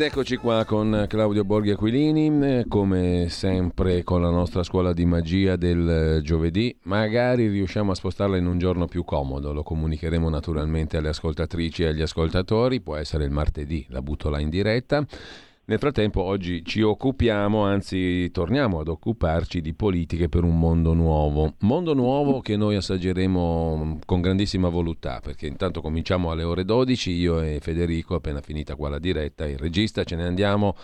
Ed eccoci qua con Claudio Borghi Aquilini, come sempre con la nostra scuola di magia del giovedì. Magari riusciamo a spostarla in un giorno più comodo, lo comunicheremo naturalmente alle ascoltatrici e agli ascoltatori, può essere il martedì, la butto là in diretta. Nel frattempo oggi ci occupiamo, anzi torniamo ad occuparci di politiche per un mondo nuovo. Mondo nuovo che noi assaggeremo con grandissima voluttà, perché intanto cominciamo alle ore 12, io e Federico, appena finita qua la diretta, il regista, ce ne andiamo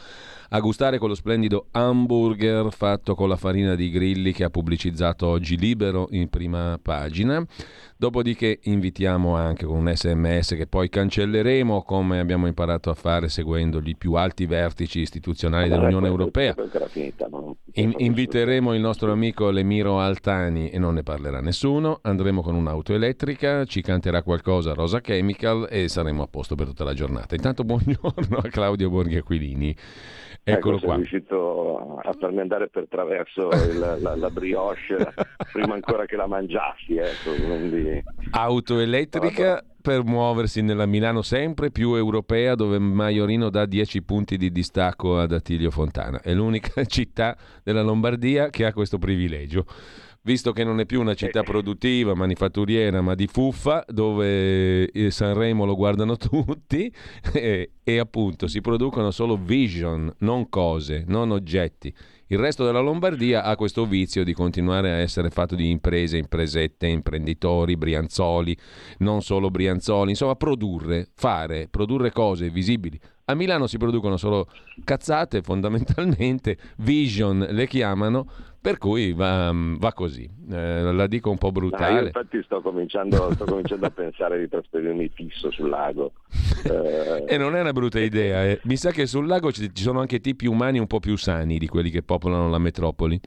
a gustare quello splendido hamburger fatto con la farina di grilli che ha pubblicizzato oggi Libero in prima pagina. Dopodiché invitiamo anche con un sms che poi cancelleremo come abbiamo imparato a fare seguendo i più alti vertici istituzionali dell'Unione Europea. In- inviteremo il nostro amico Lemiro Altani e non ne parlerà nessuno. Andremo con un'auto elettrica, ci canterà qualcosa Rosa Chemical e saremo a posto per tutta la giornata. Intanto buongiorno a Claudio Borghi Aquilini. Eccolo ecco, qua. Sono riuscito a farmi andare per traverso il, la, la, brioche prima ancora che la mangiassi. Ecco, quindi... Auto elettrica per muoversi nella Milano sempre più europea dove Maiorino dà 10 punti di distacco ad Attilio Fontana. È l'unica città della Lombardia che ha questo privilegio visto che non è più una città produttiva, manifatturiera, ma di fuffa, dove Sanremo lo guardano tutti e, e, appunto si producono solo vision, non cose, non oggetti. Il resto della Lombardia ha questo vizio di continuare a essere fatto di imprese, impresette, imprenditori, brianzoli, non solo brianzoli, insomma produrre, fare, produrre cose visibili. A Milano si producono solo cazzate fondamentalmente, vision le chiamano, per cui va, va così, eh, la dico un po' brutale. Ah, infatti sto cominciando, sto cominciando a pensare di trasferirmi fisso sul lago. Eh... e non è una brutta idea, eh. mi sa che sul lago ci, ci sono anche tipi umani un po' più sani di quelli che popolano la metropoli.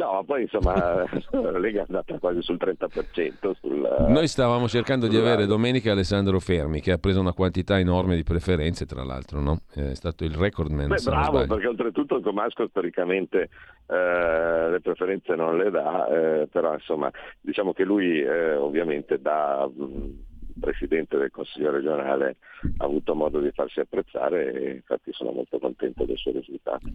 No, poi insomma la Lega è andata quasi sul 30%. Sul, Noi stavamo cercando di avere domenica Alessandro Fermi, che ha preso una quantità enorme di preferenze, tra l'altro, no? È stato il recordman. Beh, bravo, perché oltretutto il Comasco storicamente eh, le preferenze non le dà, eh, però insomma diciamo che lui eh, ovviamente da mh, Presidente del Consiglio regionale ha avuto modo di farsi apprezzare e infatti sono molto contento del suo risultato.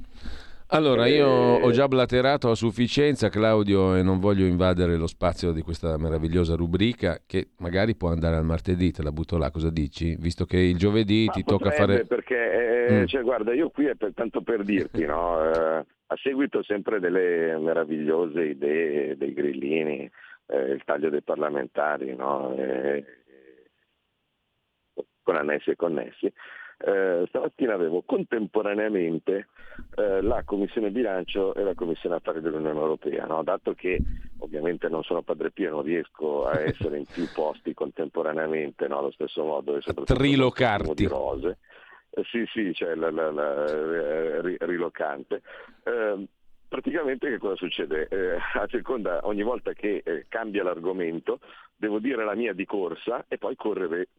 Allora, io ho già blaterato a sufficienza, Claudio, e non voglio invadere lo spazio di questa meravigliosa rubrica che magari può andare al martedì, te la butto là, cosa dici? Visto che il giovedì Ma ti potrebbe, tocca fare... Perché, eh, Mm. cioè, guarda, io qui è per, tanto per dirti, no? eh, a seguito sempre delle meravigliose idee dei grillini, eh, il taglio dei parlamentari, no? Con annessi e connessi, eh, stamattina avevo contemporaneamente eh, la Commissione Bilancio e la Commissione Affari dell'Unione Europea, no? dato che ovviamente non sono padre Pio, non riesco a essere in più posti contemporaneamente no? allo stesso modo e soprattutto Trilocarti. di rose. Eh, sì, sì, cioè la, la, la, eh, ri- rilocante. Eh, praticamente che cosa succede? Eh, a seconda, ogni volta che eh, cambia l'argomento, devo dire la mia di corsa e poi correre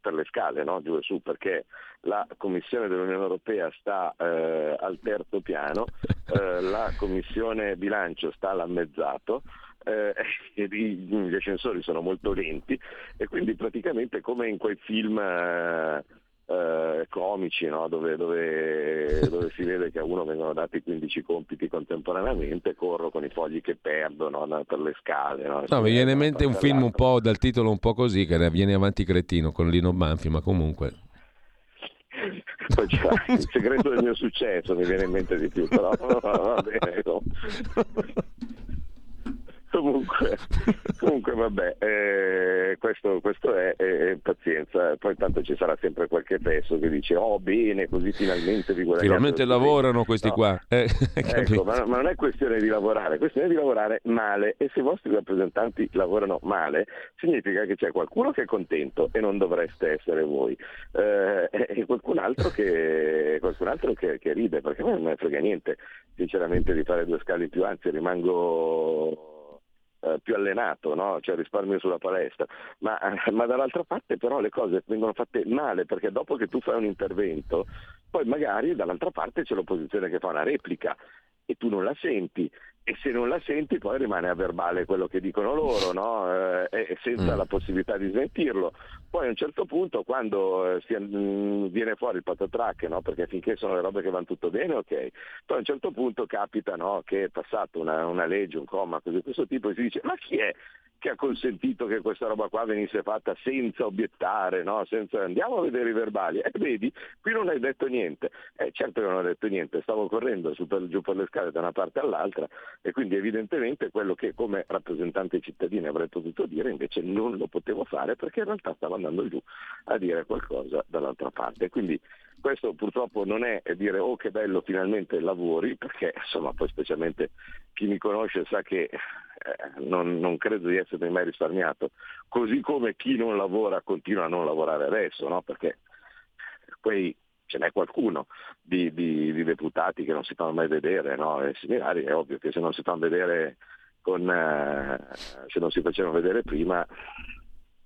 per le scale, no? giù e su, perché la Commissione dell'Unione Europea sta eh, al terzo piano, eh, la Commissione Bilancio sta all'ammezzato, eh, gli ascensori sono molto lenti e quindi praticamente come in quei film eh, comici no? dove, dove- dove si vede che a uno vengono dati 15 compiti contemporaneamente, corro con i fogli che perdo no? Per le scale. No, No, mi viene in mente un film un po' dal titolo un po' così, che era viene avanti cretino con Lino Banfi, ma comunque... Il segreto del mio successo, mi viene in mente di più, però va bene. no. Comunque, comunque vabbè, eh, eh, questo, questo, è, è, pazienza, poi tanto ci sarà sempre qualche fesso che dice oh bene, così finalmente vi guadagnate. Finalmente lavorano questi no. qua. Eh, ecco, ma, ma, non è questione di lavorare, è questione di lavorare male e se i vostri rappresentanti lavorano male significa che c'è qualcuno che è contento e non dovreste essere voi eh, e qualcun altro, che, qualcun altro che, che ride perché a me non me ne frega niente sinceramente di fare due scali più, anzi rimango eh, più allenato, no? cioè risparmio sulla palestra, ma, ma, dall'altra parte però le cose vengono fatte male perché dopo che tu fai un intervento, poi magari dall'altra parte c'è l'opposizione che fa una replica e tu non la senti e se non la senti poi rimane a verbale quello che dicono loro no? eh, senza mm. la possibilità di smentirlo. Poi a un certo punto quando eh, si, mh, mm, viene fuori il patatrack, no? perché finché sono le robe che vanno tutto bene, ok, poi a un certo punto capita no? che è passata una, una legge, un comma così di questo tipo e si dice ma chi è che ha consentito che questa roba qua venisse fatta senza obiettare, no? senza... andiamo a vedere i verbali. E eh, vedi, qui non hai detto niente. Eh, certo che non ho detto niente, stavo correndo per, giù per le scale da una parte all'altra e quindi evidentemente quello che come rappresentante cittadini avrei potuto dire invece non lo potevo fare perché in realtà stavo andando giù a dire qualcosa dall'altra parte. Quindi questo purtroppo non è dire oh che bello finalmente lavori, perché insomma poi specialmente chi mi conosce sa che eh, non, non, credo di essere mai risparmiato, così come chi non lavora continua a non lavorare adesso, no? perché poi ce n'è qualcuno di, di, di, deputati che non si fanno mai vedere, no? e similari, è ovvio che se non si fanno vedere con, eh, se non si facevano vedere prima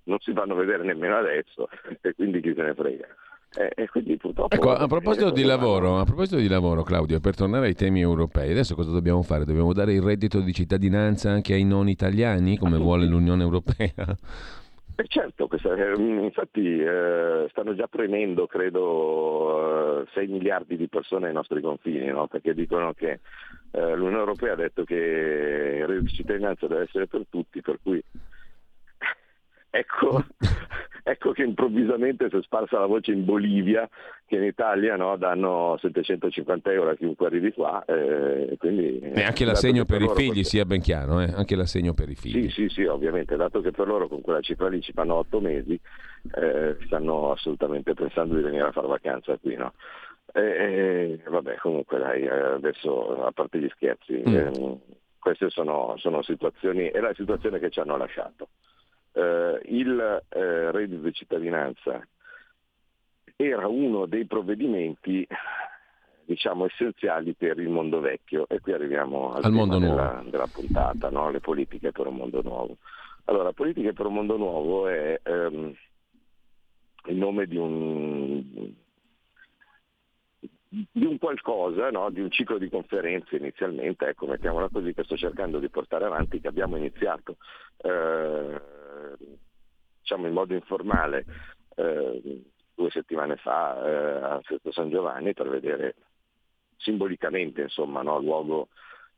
non si fanno vedere nemmeno adesso e quindi chi se ne frega. E quindi purtroppo... Ecco, a proposito, di lavoro, a proposito di lavoro, Claudio, per tornare ai temi europei, adesso cosa dobbiamo fare? Dobbiamo dare il reddito di cittadinanza anche ai non italiani, come vuole l'Unione Europea? Eh certo, questa, eh, infatti eh, stanno già premendo, credo, 6 miliardi di persone ai nostri confini, no? perché dicono che eh, l'Unione Europea ha detto che il reddito di cittadinanza deve essere per tutti, per cui ecco, ecco che improvvisamente si è sparsa la voce in Bolivia che in Italia no, danno 750 euro a chiunque arrivi qua. Eh, quindi, e anche l'assegno per, per i figli, perché... sia ben chiaro, eh? anche l'assegno per i figli. Sì, sì, sì, ovviamente, dato che per loro con quella cifra lì ci fanno 8 mesi, eh, stanno assolutamente pensando di venire a fare vacanza qui. No? E, vabbè, comunque dai, adesso a parte gli scherzi, mm. Ehm, queste sono, sono situazioni, è la situazione che ci hanno lasciato eh, il eh, reddito di cittadinanza era uno dei provvedimenti diciamo essenziali per il mondo vecchio e qui arriviamo al, al mondo della, della, puntata, no? le politiche per un mondo nuovo. Allora, politiche per un mondo nuovo è ehm, il nome di un, di un qualcosa, no? di un ciclo di conferenze inizialmente, ecco, mettiamola così, che sto cercando di portare avanti, che abbiamo iniziato. Eh, diciamo in modo informale eh, due settimane fa eh, a Sesto San Giovanni per vedere simbolicamente insomma, no, luogo,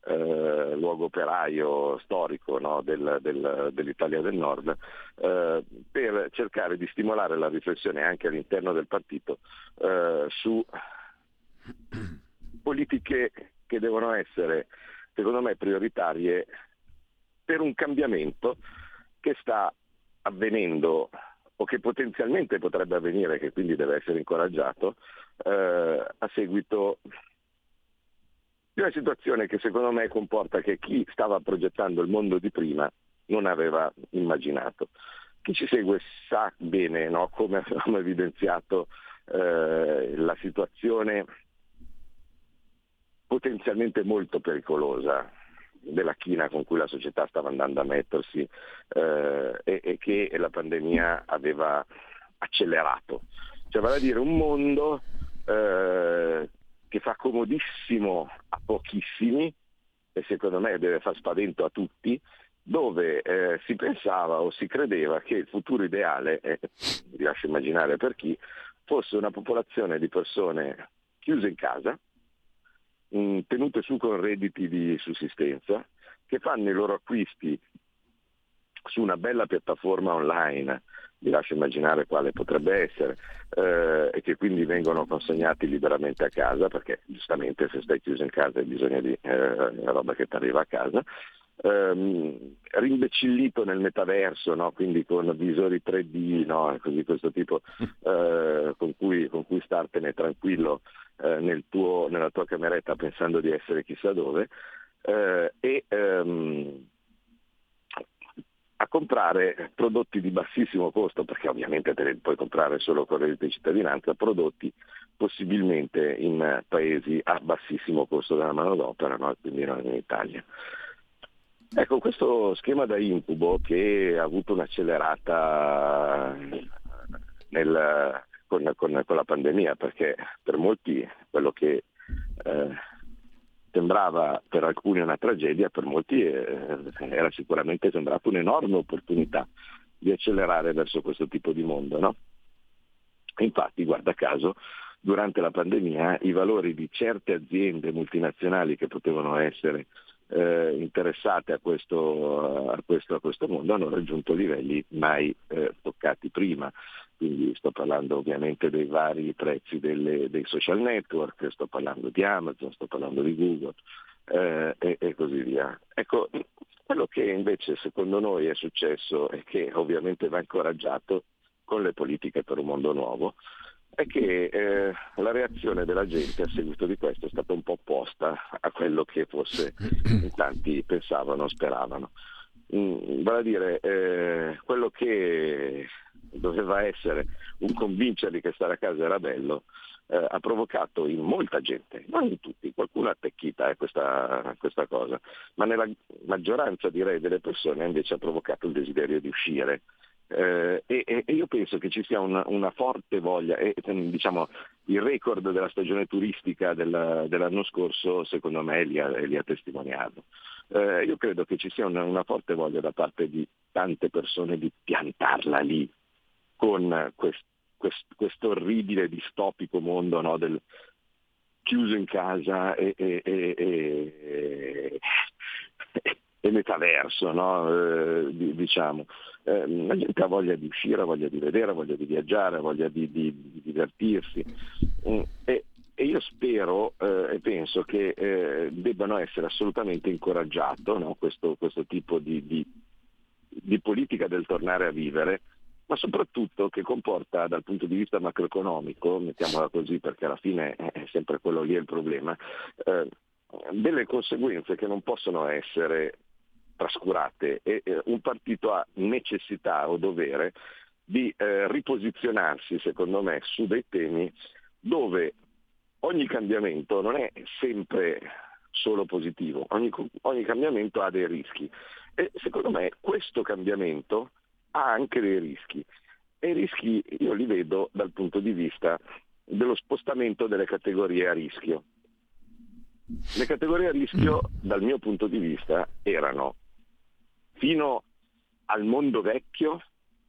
eh, luogo, operaio storico no, del, del, dell'Italia del Nord, eh, per cercare di stimolare la riflessione anche all'interno del partito eh, su politiche che devono essere, secondo me, prioritarie per un cambiamento che sta avvenendo o che potenzialmente potrebbe avvenire, che quindi deve essere incoraggiato, eh, a seguito di una situazione che secondo me comporta che chi stava progettando il mondo di prima non aveva immaginato. Chi ci segue sa bene no, come abbiamo evidenziato eh, la situazione potenzialmente molto pericolosa della china con cui la società stava andando a mettersi eh, e, e, che la pandemia aveva accelerato. Cioè vale a dire un mondo eh, che fa comodissimo a pochissimi e secondo me deve far spavento a tutti, dove eh, si pensava o si credeva che il futuro ideale, e vi lascio immaginare per chi, fosse una popolazione di persone chiuse in casa, mh, tenute su con redditi di sussistenza, che fanno i loro acquisti su una bella piattaforma online, vi lascio immaginare quale potrebbe essere, eh, e che quindi vengono consegnati liberamente a casa, perché giustamente se stai chiuso in casa hai bisogno di eh, roba che ti arriva a casa, ehm, rimbecillito nel metaverso, no? quindi con visori 3D, no? così questo tipo, eh, con, cui, con, cui, startene tranquillo eh, nel tuo, nella tua cameretta pensando di essere chissà dove, eh, e ehm, a comprare prodotti di bassissimo costo, perché ovviamente te li puoi comprare solo con reddito di cittadinanza, prodotti possibilmente in paesi a bassissimo costo della manodopera, no? quindi non in Italia. Ecco, questo schema da incubo che ha avuto un'accelerata nel, con, con, con, la pandemia, perché per molti quello che eh, sembrava per alcuni una tragedia, per molti eh, era sicuramente sembrata un'enorme opportunità di accelerare verso questo tipo di mondo. No? Infatti, guarda caso, durante la pandemia i valori di certe aziende multinazionali che potevano essere eh, interessate a questo, a, questo, a questo, mondo hanno raggiunto livelli mai eh, toccati prima. Quindi sto parlando ovviamente dei vari prezzi delle, dei social network, sto parlando di Amazon, sto parlando di Google eh, e, e così via. Ecco, quello che invece secondo noi è successo e che ovviamente va incoraggiato con le politiche per un mondo nuovo è che eh, la reazione della gente a seguito di questo è stata un po' opposta a quello che forse tanti pensavano, speravano. Mm, vale a dire, eh, quello che doveva essere un convincerli che stare a casa era bello, eh, ha provocato in molta gente, non in tutti, qualcuno ha attecchita eh, questa, questa cosa, ma nella maggioranza direi delle persone invece ha provocato il desiderio di uscire, eh, e, e, io penso che ci sia una, una forte voglia, e diciamo, il record della stagione turistica della, dell'anno scorso secondo me li ha, li ha testimoniato. Eh, io credo che ci sia una, una, forte voglia da parte di tante persone di piantarla lì con questo quest, orribile distopico mondo no, del chiuso in casa e, e, e, e metaverso, no? eh, diciamo. Eh, la gente ha voglia di uscire, ha voglia di vedere, ha voglia di viaggiare, ha voglia di, di, di divertirsi. Mm, e, e, io spero eh, e penso che eh, debbano essere assolutamente incoraggiato no? questo, questo, tipo di, di politica del tornare a vivere, ma soprattutto che comporta dal punto di vista macroeconomico, mettiamola così perché alla fine è sempre quello lì il problema, eh, delle conseguenze che non possono essere trascurate e eh, un partito ha necessità o dovere di eh, riposizionarsi, secondo me, su dei temi dove ogni cambiamento non è sempre solo positivo, ogni, ogni cambiamento ha dei rischi e secondo me questo cambiamento ha anche dei rischi e i rischi io li vedo dal punto di vista dello spostamento delle categorie a rischio. Le categorie a rischio, dal mio punto di vista, erano fino al mondo vecchio,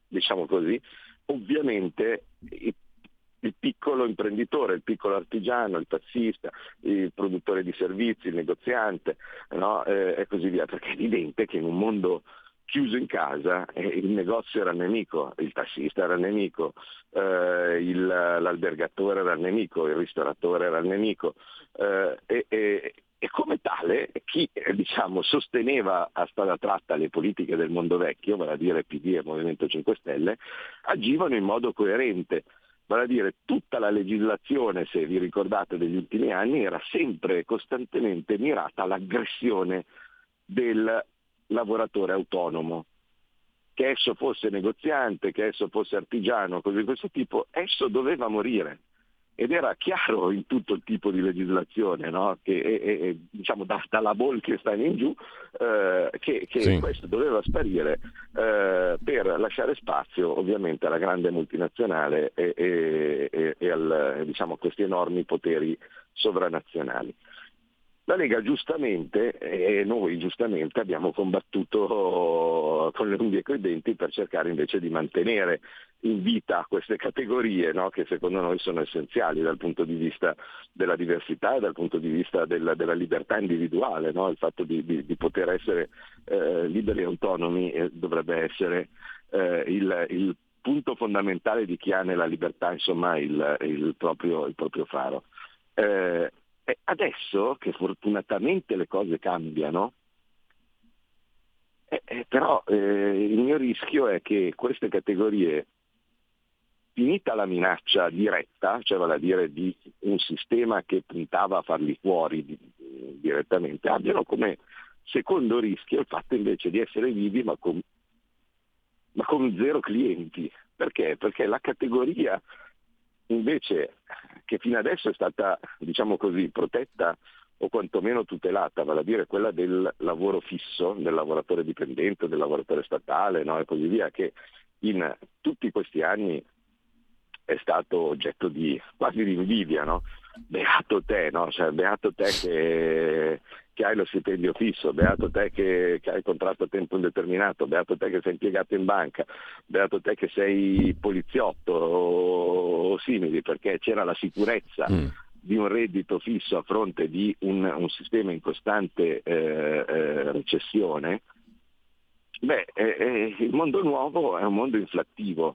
diciamo così, ovviamente il, piccolo imprenditore, il piccolo artigiano, il tassista, il produttore di servizi, il negoziante no? eh, e così via, perché è evidente che in un mondo chiuso in casa eh, il negozio era il nemico, il tassista era il nemico, eh, il, l'albergatore era il nemico, il ristoratore era il nemico eh, e, e, e come tale chi eh, diciamo, sosteneva a strada tratta le politiche del mondo vecchio, vale a dire PD e Movimento 5 Stelle, agivano in modo coerente. Vale a dire tutta la legislazione, se vi ricordate, degli ultimi anni era sempre costantemente mirata all'aggressione del lavoratore autonomo. Che esso fosse negoziante, che esso fosse artigiano, cose di questo tipo, esso doveva morire ed era chiaro in tutto il tipo di legislazione, no? che, e, e, diciamo da, dalla Bolkestein in giù, eh, che, che sì. questo doveva sparire eh, per lasciare spazio ovviamente alla grande multinazionale e, e al, diciamo, a questi enormi poteri sovranazionali. La Lega giustamente e noi giustamente abbiamo combattuto con le unghie e coi denti per cercare invece di mantenere in vita queste categorie no? che secondo noi sono essenziali dal punto di vista della diversità e dal punto di vista della, della libertà individuale, no? il fatto di, di, di poter essere eh, liberi e autonomi eh, dovrebbe essere eh, il, il, punto fondamentale di chi ha nella libertà insomma, il, il, proprio, il proprio faro. Eh, adesso che fortunatamente le cose cambiano, Eh, eh, però eh, il mio rischio è che queste categorie, finita la minaccia diretta, cioè vale a dire di un sistema che puntava a farli fuori di, direttamente, abbiano come secondo rischio il fatto invece di essere vivi ma con, ma con zero clienti. Perché? Perché la categoria invece che fino adesso è stata, diciamo così, protetta o quantomeno tutelata, vale a dire quella del lavoro fisso, del lavoratore dipendente, del lavoratore statale no? e così via, che in tutti questi anni è stato oggetto di quasi di invidia, no? Beato te, no? Cioè, beato te che, che, hai lo stipendio fisso, beato te che, che, hai il contratto a tempo indeterminato, beato te che sei impiegato in banca, beato te che sei poliziotto o, o simili, perché c'era la sicurezza. Mm di un reddito fisso a fronte di un, un sistema in costante eh, eh, recessione, beh, eh, eh, il mondo nuovo è un mondo inflattivo,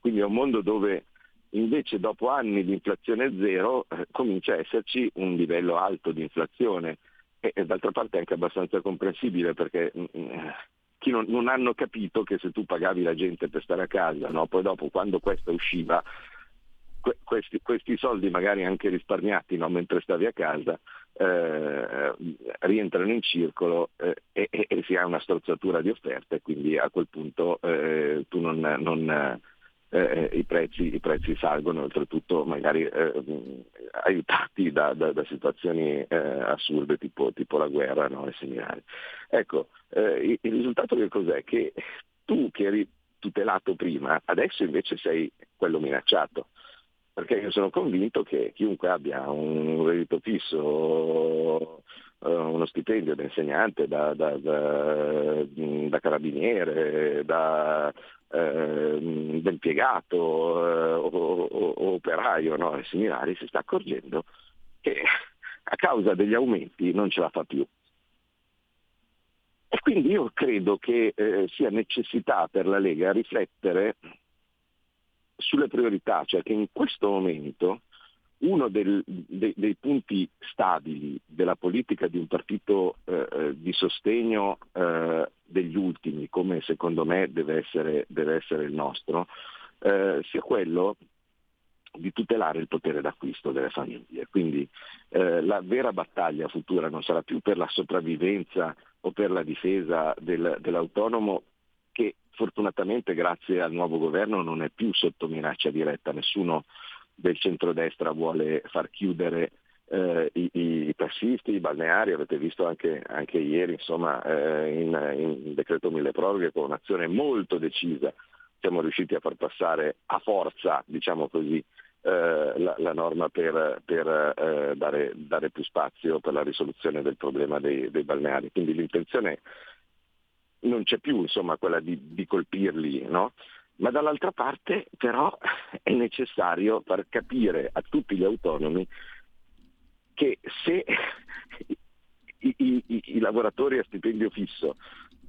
quindi è un mondo dove invece dopo anni di inflazione zero eh, comincia a esserci un livello alto di inflazione e, e d'altra parte è anche abbastanza comprensibile perché mh, mm, mm, chi non, non, hanno capito che se tu pagavi la gente per stare a casa, no? poi dopo quando questa usciva questi, questi, soldi magari anche risparmiati no, mentre stavi a casa eh, rientrano in circolo eh, e, e, si ha una strozzatura di offerte quindi a quel punto eh, tu non, non eh, i, prezzi, i, prezzi, salgono, oltretutto magari eh, aiutati da, da, da situazioni eh, assurde tipo, tipo, la guerra no? e similari. Ecco, il, il risultato che cos'è? Che tu che eri tutelato prima, adesso invece sei quello minacciato perché io sono convinto che chiunque abbia un reddito fisso, eh, uno stipendio da insegnante, da, da, da, da carabiniere, da, eh, da impiegato eh, o, o, operaio no? e similari, si sta accorgendo che a causa degli aumenti non ce la fa più. E quindi io credo che eh, sia necessità per la Lega riflettere sulle priorità, cioè che in questo momento uno del, dei, dei, punti stabili della politica di un partito eh, eh, di sostegno eh, degli ultimi, come secondo me deve essere, deve essere il nostro, eh, sia quello di tutelare il potere d'acquisto delle famiglie. Quindi eh, la vera battaglia futura non sarà più per la sopravvivenza o per la difesa del, dell'autonomo che fortunatamente grazie al nuovo governo non è più sotto minaccia diretta, nessuno del centrodestra vuole far chiudere eh, i, i, tassisti, i balneari, avete visto anche, anche ieri insomma, eh, in, in, decreto mille proroghe con un'azione molto decisa siamo riusciti a far passare a forza, diciamo così, eh, la, la, norma per, per eh, dare, dare, più spazio per la risoluzione del problema dei, dei balneari. Quindi l'intenzione non c'è più insomma, quella di, di colpirli, no? Ma dall'altra parte però è necessario far capire a tutti gli autonomi che se i, i, i lavoratori a stipendio fisso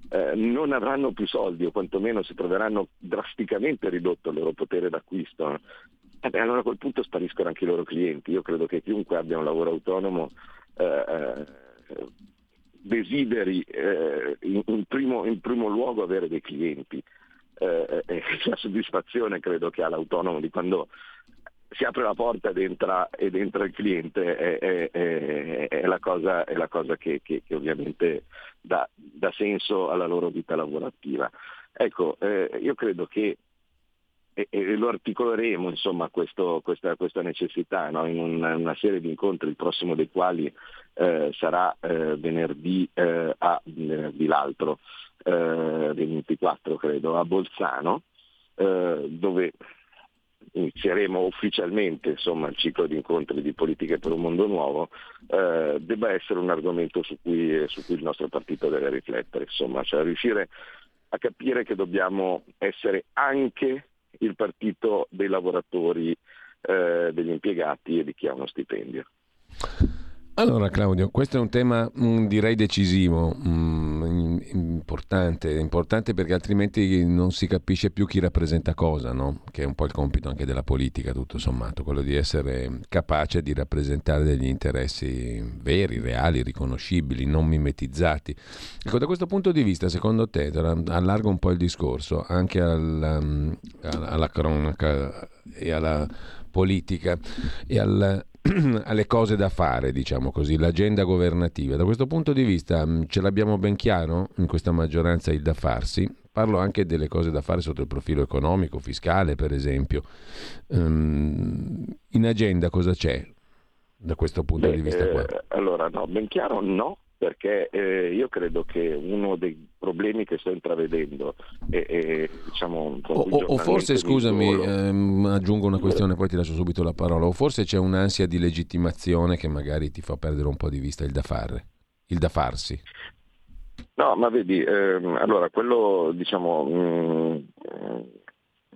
eh, non avranno più soldi o quantomeno si troveranno drasticamente ridotto il loro potere d'acquisto, eh beh, allora a quel punto spariscono anche i loro clienti. Io credo che chiunque abbia un lavoro autonomo eh, eh desideri eh, in, primo, in, primo, luogo avere dei clienti. Eh, eh, la soddisfazione credo che ha l'autonomo di quando si apre la porta ed entra, ed entra il cliente è, è, è, è, la cosa, la cosa che, che, che ovviamente dà, dà, senso alla loro vita lavorativa. Ecco, eh, io credo che e, e lo articoleremo insomma, questo, questa, questa, necessità no? in una, una, serie di incontri, il prossimo dei quali eh, sarà eh, venerdì, eh, a, venerdì l'altro, eh, 24 credo, a Bolzano, eh, dove inizieremo ufficialmente insomma, il ciclo di incontri di politiche per un mondo nuovo, eh, debba essere un argomento su cui, su cui, il nostro partito deve riflettere, insomma, cioè riuscire a capire che dobbiamo essere anche il partito dei lavoratori, eh, degli impiegati e di chi ha uno stipendio. Allora Claudio, questo è un tema mh, mm, direi decisivo, mh, mm, importante, importante perché altrimenti non si capisce più chi rappresenta cosa, no? che è un po' il compito anche della politica, tutto sommato, quello di essere capace di rappresentare degli interessi veri, reali, riconoscibili, non mimetizzati. Ecco, da questo punto di vista, secondo te, allargo un po' il discorso anche alla, alla cronaca e alla politica e al, alle cose da fare, diciamo così, l'agenda governativa. Da questo punto di vista mm, ce l'abbiamo ben chiaro in questa maggioranza il da farsi. Parlo anche delle cose da fare sotto il profilo economico, fiscale, per esempio. Um, in agenda cosa c'è da questo punto Beh, di vista? Eh, allora, no, ben chiaro no, perché eh, io credo che uno dei problemi che sto intravedendo è, è diciamo, o, o, forse scusami ehm, aggiungo una questione poi ti lascio subito la parola. O forse c'è un'ansia di legittimazione che magari ti fa perdere un po' di vista il da fare il da farsi. No ma vedi ehm, allora quello diciamo mh, mm,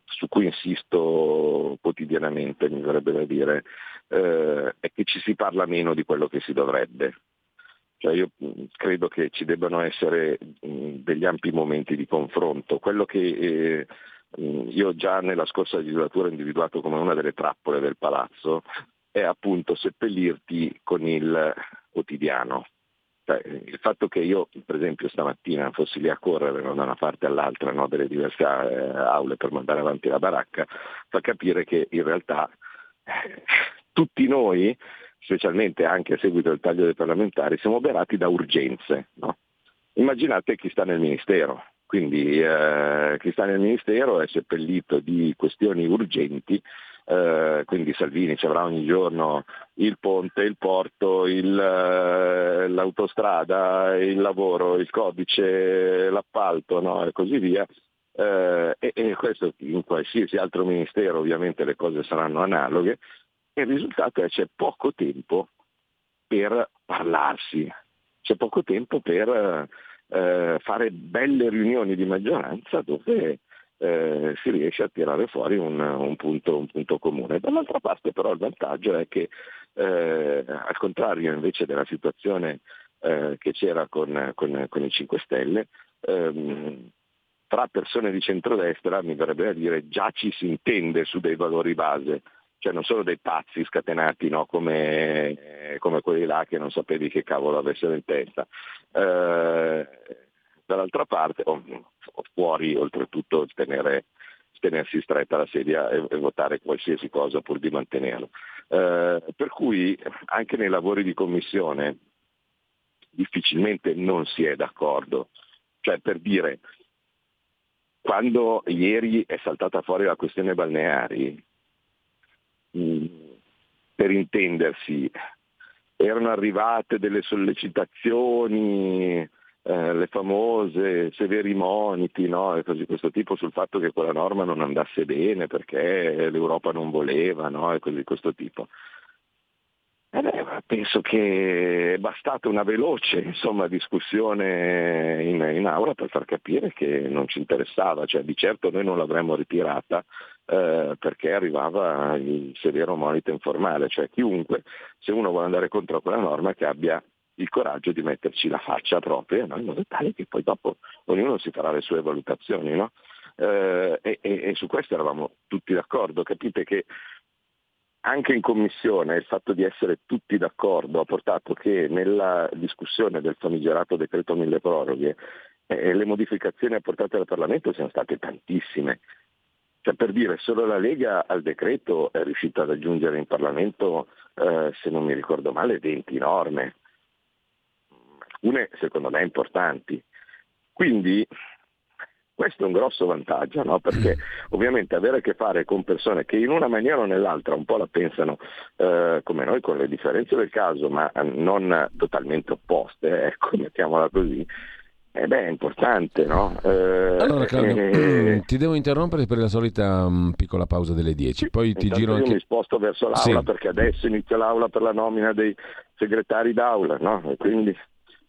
su cui insisto quotidianamente mi verrebbe da dire eh, è che ci si parla meno di quello che si dovrebbe cioè io mm, credo che ci debbano essere mm, degli ampi momenti di confronto. Quello che eh, mm, io già nella scorsa legislatura ho individuato come una delle trappole del palazzo è appunto seppellirti con il quotidiano. Cioè, il fatto che io, per esempio, stamattina fossi lì a correre no, da una parte all'altra no, delle diverse eh, aule per mandare avanti la baracca, fa capire che in realtà eh, tutti noi specialmente anche a seguito del taglio dei parlamentari, siamo oberati da urgenze. No? Immaginate chi sta nel Ministero, quindi eh, chi sta nel Ministero è seppellito di questioni urgenti, eh, quindi Salvini ci avrà ogni giorno il ponte, il porto, il, eh, l'autostrada, il lavoro, il codice, l'appalto no? e così via. Eh, e, e questo in qualsiasi altro ministero ovviamente le cose saranno analoghe, il risultato è che c'è poco tempo per parlarsi, c'è poco tempo per eh, fare belle riunioni di maggioranza dove eh, si riesce a tirare fuori un, un, punto, un, punto, comune. Dall'altra parte però il vantaggio è che eh, al contrario invece della situazione eh, che c'era con, con, con, i 5 Stelle, ehm, tra persone di centrodestra mi verrebbe da dire già ci si intende su dei valori base cioè non sono dei pazzi scatenati no? come, come, quelli là che non sapevi che cavolo avessero in testa. Eh, dall'altra parte, oh, fuori oltretutto tenere, tenersi stretta la sedia e, e, votare qualsiasi cosa pur di mantenerlo. Eh, per cui anche nei lavori di commissione difficilmente non si è d'accordo. Cioè per dire, quando ieri è saltata fuori la questione balneari, per intendersi, erano arrivate delle sollecitazioni, eh, le famose severi moniti, no? e così di questo tipo sul fatto che quella norma non andasse bene perché l'Europa non voleva, no? e così di questo tipo. Eh beh, penso che è bastata una veloce insomma, discussione in, in, aula per far capire che non ci interessava, cioè di certo noi non l'avremmo ritirata eh, perché arrivava il severo monito informale, cioè chiunque, se uno vuole andare contro quella norma, che abbia il coraggio di metterci la faccia propria, no? in modo tale che poi dopo ognuno si farà le sue valutazioni. No? Eh, e, e, su questo eravamo tutti d'accordo, capite che anche in commissione il fatto di essere tutti d'accordo ha portato che nella discussione del famigerato decreto mille proroghe eh, le modificazioni apportate dal Parlamento siano state tantissime. Cioè, per dire, solo la Lega al decreto è riuscita ad aggiungere in Parlamento, eh, se non mi ricordo male, 20 norme, alcune secondo me importanti. Quindi questo è un grosso vantaggio, no? perché ovviamente avere a che fare con persone che in una maniera o nell'altra un po' la pensano eh, come noi, con le differenze del caso, ma non totalmente opposte, ecco, mettiamola così, eh beh, è importante, no? Eh, allora Claudio, eh, ti devo interrompere per la solita um, piccola pausa delle 10, poi ti giro anche... Io mi sposto verso l'aula sì. perché adesso inizia l'aula per la nomina dei segretari d'aula, no? E quindi...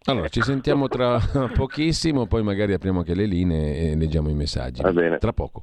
Allora, ci sentiamo tra pochissimo, poi magari apriamo anche le linee e leggiamo i messaggi. Va bene. Tra poco.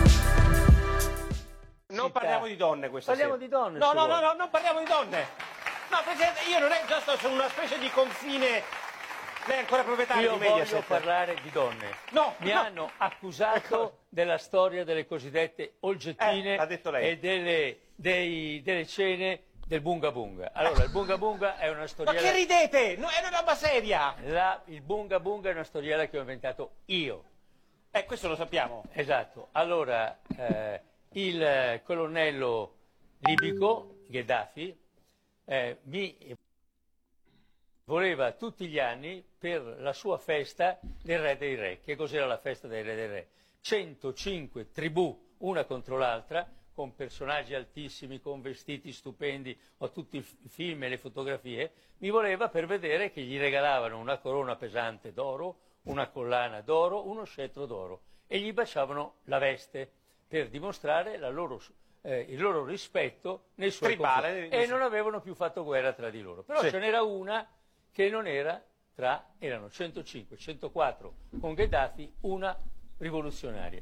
Non parliamo di donne questa Parliamo sera. di donne, No, no, no, no, non parliamo di donne. No, Presidente, io non è già sto su una specie di confine. Lei è ancora proprietario Io di Mediaset. voglio parlare di donne. No, Mi no. hanno accusato della storia delle cosiddette olgettine Eh, e delle, dei- delle cene del bunga bunga. Allora, il bunga bunga è una Ma storiella... che ridete? No, è una roba seria. La- il bunga bunga è una storiella che ho inventato io. Eh, questo lo sappiamo. Esatto. Allora, eh, il eh, colonnello libico, Gheddafi, eh, mi voleva tutti gli anni per la sua festa del re dei re. Che cos'era la festa dei re dei re? 105 tribù, una contro l'altra, con personaggi altissimi, con vestiti stupendi, ho tutti i film e le fotografie, mi voleva per vedere che gli regalavano una corona pesante d'oro, una collana d'oro, uno scettro d'oro e gli baciavano la veste per dimostrare loro, eh, il loro rispetto nei suoi Tribale, confronti. eh, E non avevano più fatto guerra tra di loro. Però Sì. ce n'era una che non era tra, erano 105, 104 con Gheddafi, una rivoluzionaria.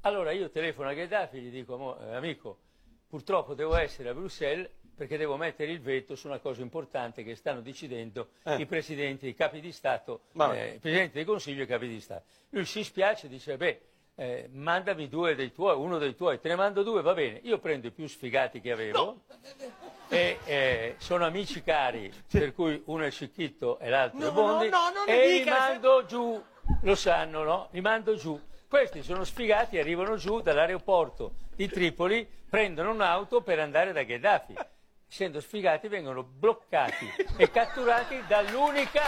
Allora io telefono a Gheddafi e gli dico, "Amo- eh, amico, purtroppo devo essere a Bruxelles perché devo mettere il veto su una cosa importante che stanno decidendo Eh. i presidenti, i capi di Stato, eh, presidenti del Consiglio e i capi di Stato. Lui si spiace e dice, beh, eh, mandami due dei tuoi, uno dei tuoi, te ne mando due, va bene. Io prendo i più sfigati che avevo e eh, sono amici cari, per cui uno è Cicchitto e l'altro No, è Bondi, no, no, e li dica, se- mando giù, lo sanno, no? Li mando giù. Questi sono sfigati, arrivano giù dall'aeroporto di Tripoli, prendono un'auto per andare da Gheddafi. Essendo sfigati vengono bloccati e catturati dall'unica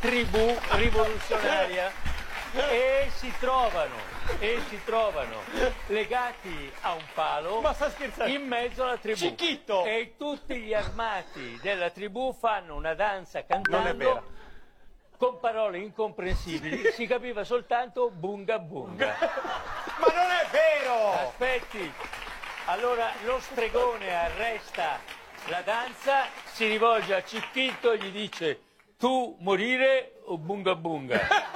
tribù rivoluzionaria e si trovano, e si trovano legati a un palo in mezzo alla tribù. Cicchitto! E tutti gli armati della tribù fanno una danza cantando con parole incomprensibili, si capiva soltanto bunga bunga. Ma non è vero! Aspetti, allora lo stregone arresta la danza, si rivolge a Cicchitto e gli dice tu morire o bunga bunga.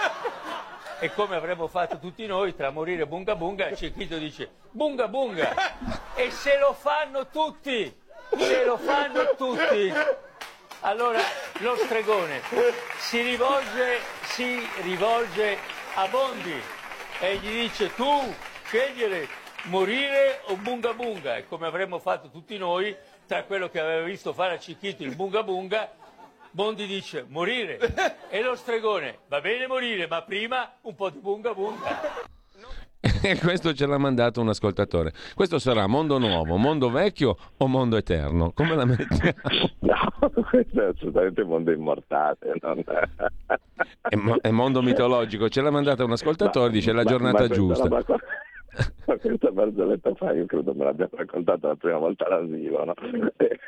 E come avremmo fatto tutti noi tra morire bunga bunga, Cicchitto dice bunga bunga. E se lo fanno tutti, se lo fanno tutti. Allora lo stregone si rivolge, si rivolge a Bondi e gli dice tu scegliere morire o bunga bunga e come avremmo fatto tutti noi tra quello che aveva visto fare a Cicchito il bunga bunga Bondi dice morire e lo stregone va bene morire ma prima un po' di bunga bunga E questo ce l'ha mandato un ascoltatore. Questo sarà mondo nuovo, mondo vecchio o mondo eterno? Come la mettiamo? No, questo è assolutamente mondo immortale. non- È, mo- è mondo mitologico. Ce l'ha mandato un ascoltatore, dice la Ma- giornata ma questa giusta. qua- Ma questa barzelletta fa, io credo me l'abbiamo raccontata la prima volta all'asilo, no? Eh,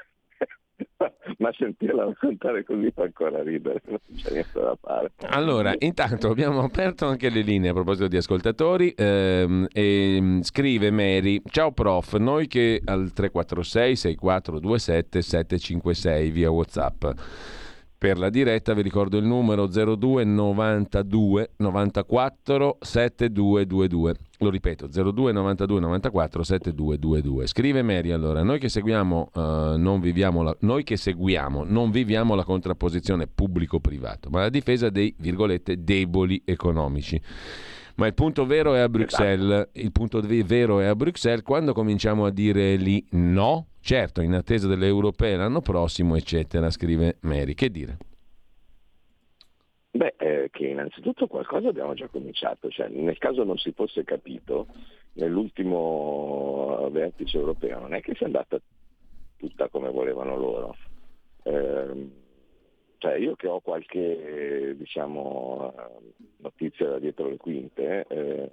Ma sentirla raccontare così fa ancora ridere, non c'è niente da fare. Allora, intanto abbiamo aperto anche le linee a proposito di ascoltatori. ehm, e mm, scrive Mary: Ciao prof, noi che al 346 6427 756 via WhatsApp. Per la diretta vi ricordo il numero 02 92 94 7222. Lo ripeto, 02 92 94 7222. Scrive Mary allora, noi che seguiamo, uh, non viviamo la, noi che seguiamo non viviamo la contrapposizione pubblico-privato, ma la difesa dei, virgolette, deboli economici. Ma il punto vero è a Bruxelles. Il punto vero è a Bruxelles quando cominciamo a dire lì no, certo, in attesa delle europee l'anno prossimo, eccetera, scrive Mary. Che dire? Eh, che innanzitutto qualcosa abbiamo già cominciato, cioè, nel caso non si fosse capito, nell'ultimo vertice europeo non è che sia andata tutta come volevano loro. Eh, cioè io che ho qualche diciamo, notizia da dietro le quinte, eh,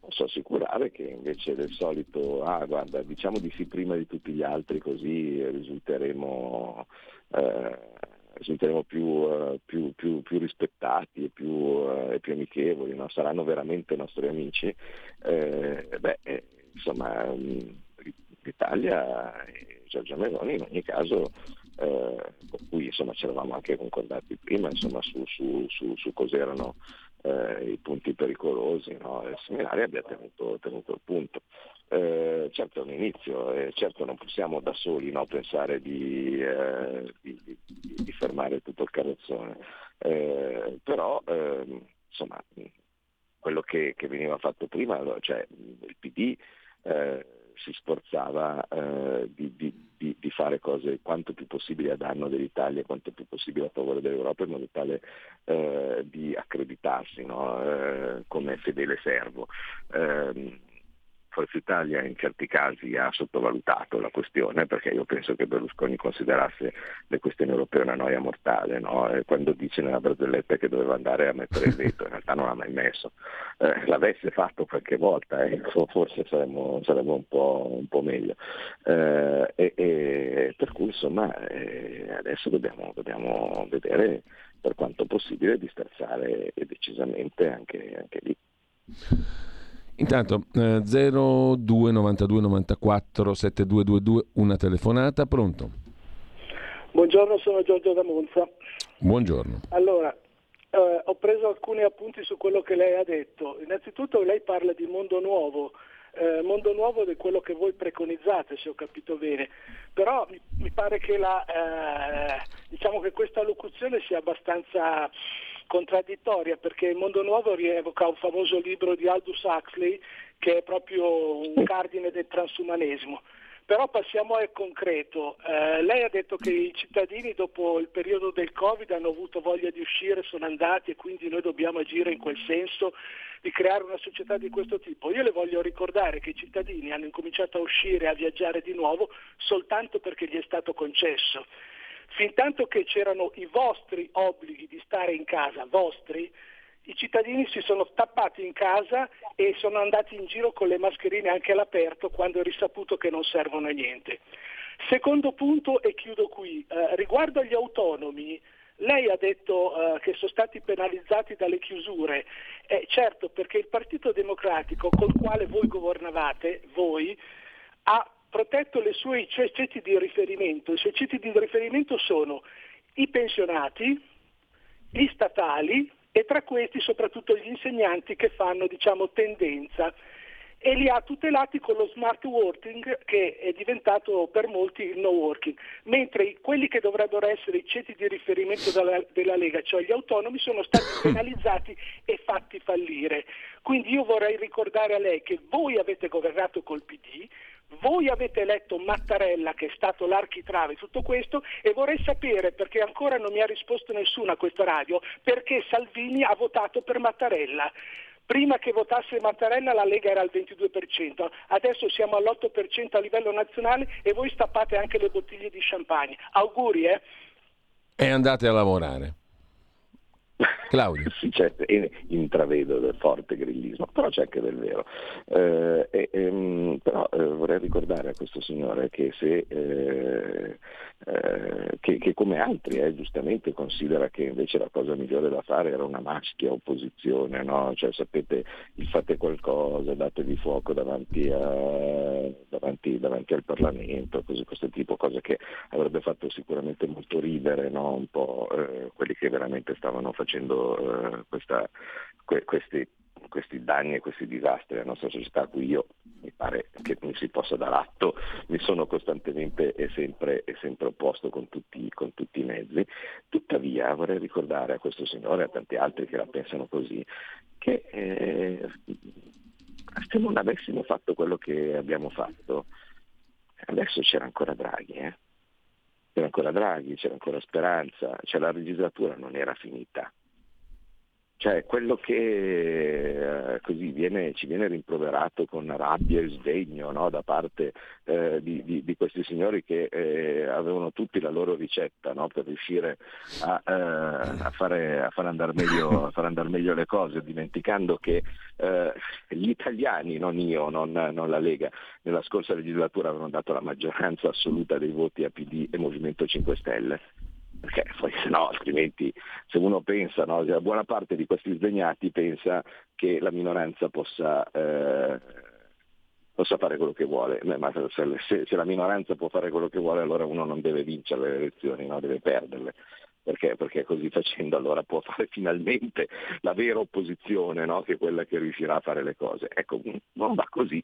posso assicurare che invece del solito, ah guarda, diciamo di sì prima di tutti gli altri così risulteremo eh, risulteremo più, uh, più, più, più, rispettati e più, amichevoli, no? saranno veramente nostri amici, eh, beh, eh, insomma, um, l'Italia e Giorgia Meloni in ogni caso eh, con cui insomma ci eravamo anche concordati prima insomma, su, su, su, su cos'erano eh, i punti pericolosi, no? il seminario abbia tenuto, tenuto il punto. Eh, certo è un inizio, eh, certo non possiamo da soli no, pensare di, eh, di, di, di, fermare tutto il carrozzone, eh, però ehm, insomma, quello che, che, veniva fatto prima, cioè il PD eh, si sforzava di, fare cose quanto più possibile a danno dell'Italia, quanto più possibile a favore dell'Europa in modo tale di accreditarsi no? come fedele servo. Forza Italia in certi casi ha sottovalutato la questione perché io penso che Berlusconi considerasse le questioni europee una noia mortale, no? quando dice nella barzelletta che doveva andare a mettere il veto, in realtà non l'ha mai messo. Eh, l'avesse fatto qualche volta, eh, forse saremmo, saremmo un, po', un, po', meglio. Eh, e, e per cui insomma eh, adesso dobbiamo, dobbiamo, vedere per quanto possibile di sterzare decisamente anche, anche lì. Intanto eh, 02 92 94 7222 una telefonata, pronto? Buongiorno, sono Giorgio da Monza. Buongiorno. Allora, eh, ho preso alcuni appunti su quello che lei ha detto. Innanzitutto lei parla di mondo nuovo, eh, mondo nuovo di quello che voi preconizzate, se ho capito bene. Però mi, mi pare che, la, eh, diciamo che questa locuzione sia abbastanza contraddittoria perché il mondo nuovo rievoca un famoso libro di Aldous Huxley che è proprio un cardine del transumanesimo. Però passiamo al concreto. Eh, lei ha detto che i cittadini dopo il periodo del Covid hanno avuto voglia di uscire, sono andati e quindi noi dobbiamo agire in quel senso di creare una società di questo tipo. Io le voglio ricordare che i cittadini hanno incominciato a uscire e a viaggiare di nuovo soltanto perché gli è stato concesso. Fin tanto che c'erano i vostri obblighi di stare in casa, vostri, i cittadini si sono tappati in casa e sono andati in giro con le mascherine anche all'aperto quando è risaputo che non servono a niente. Secondo punto, e chiudo qui, eh, riguardo agli autonomi, lei ha detto eh, che sono stati penalizzati dalle chiusure. Eh, certo, perché il Partito Democratico col quale voi governavate, voi, ha protetto le sue ceti di riferimento. I suoi ceti di riferimento sono i pensionati, gli statali e tra questi soprattutto gli insegnanti che fanno diciamo, tendenza e li ha tutelati con lo smart working che è diventato per molti il no working, mentre quelli che dovrebbero essere i ceti di riferimento della, della Lega, cioè gli autonomi, sono stati penalizzati e fatti fallire. Quindi io vorrei ricordare a lei che voi avete governato col PD, voi avete eletto Mattarella che è stato l'architrave di tutto questo e vorrei sapere, perché ancora non mi ha risposto nessuno a questa radio, perché Salvini ha votato per Mattarella. Prima che votasse Mattarella la Lega era al 22%, adesso siamo all'8% a livello nazionale e voi stappate anche le bottiglie di champagne. Auguri, eh? E andate a lavorare. Claudio. c'è, intravedo del forte grillismo, però c'è anche del vero. Eh, e, ehm, però eh, vorrei ricordare a questo signore che, se, eh, eh, che, che come altri eh, giustamente considera che invece la cosa migliore da fare era una maschia opposizione, no? cioè sapete fate qualcosa, datevi fuoco davanti, a, davanti, davanti al Parlamento, cose questo tipo, cose che avrebbe fatto sicuramente molto ridere no? un po' eh, quelli che veramente stavano facendo eh, questa, que, questi questi danni e questi disastri alla nostra società a cui io mi pare che non si possa dar atto, mi sono costantemente e sempre, e sempre opposto con tutti, con tutti, i mezzi. Tuttavia vorrei ricordare a questo signore e a tanti altri che la pensano così, che eh, se non avessimo fatto quello che abbiamo fatto, adesso c'era ancora Draghi, eh? c'era ancora Draghi, c'era ancora Speranza, cioè la legislatura non era finita. Cioè quello che eh, così viene, ci viene rimproverato con rabbia e sdegno no? da parte eh, di, di, di, questi signori che eh, avevano tutti la loro ricetta no? per riuscire a, eh, a, fare, a, far andare meglio, a far andare meglio le cose, dimenticando che eh, gli italiani, non io, non, non, la Lega, nella scorsa legislatura avevano dato la maggioranza assoluta dei voti a PD e Movimento 5 Stelle perché poi se no altrimenti se uno pensa, no, buona parte di questi sdegnati pensa che la minoranza possa, eh, possa fare quello che vuole, ma se, se, la minoranza può fare quello che vuole allora uno non deve vincere le elezioni, no? deve perderle. Perché? Perché così facendo allora può fare finalmente la vera opposizione, no? che è quella che riuscirà a fare le cose. Ecco, non va così.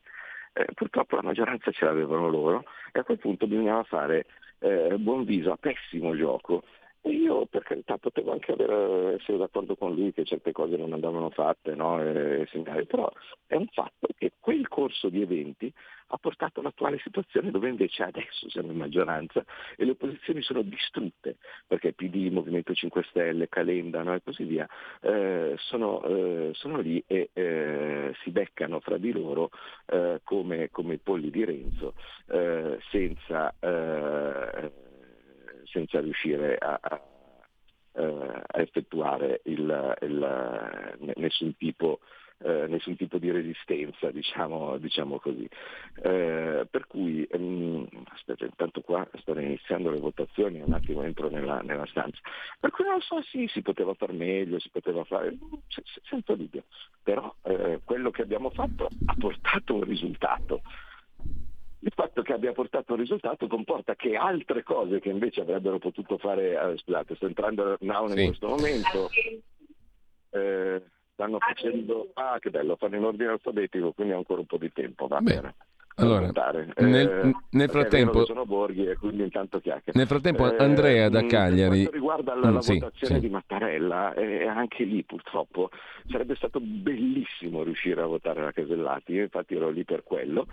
Eh, purtroppo la maggioranza ce l'avevano loro e a quel punto bisognava fare eh, buon viso a pessimo gioco. Io per carità potevo anche avere, essere d'accordo con lui che certe cose non andavano fatte, no? e, e però è un fatto che quel corso di eventi ha portato all'attuale situazione dove invece adesso siamo in maggioranza e le opposizioni sono distrutte, perché PD, Movimento 5 Stelle, Calenda no? e così via, eh, sono, eh, sono, lì e eh, si beccano fra di loro eh, come, come, i polli di Renzo eh, senza eh, senza riuscire a, a, a effettuare il, il, nessun, tipo, eh, nessun, tipo, di resistenza, diciamo, diciamo così. Eh, per cui, ehm, aspetta, intanto qua stanno iniziando le votazioni, un attimo entro nella, nella stanza. Per cui non so, sì, si poteva fare meglio, si poteva fare, senza dubbio, però eh, quello che abbiamo fatto ha portato un risultato il fatto che abbia portato un risultato comporta che altre cose che invece avrebbero potuto fare, eh, scusate, sto entrando aula sì. in questo momento, eh, stanno facendo, ah che bello, fanno in ordine alfabetico, quindi ho ancora un po' di tempo, va Beh. bene. Allora, nel, eh, nel frattempo, sono Borghi e quindi intanto Nel frattempo eh, Andrea da Cagliari. Per quanto riguarda la, mm, la sì, votazione sì. di Mattarella, eh, anche lì purtroppo sarebbe stato bellissimo riuscire a votare la Casellati, io infatti ero lì per quello,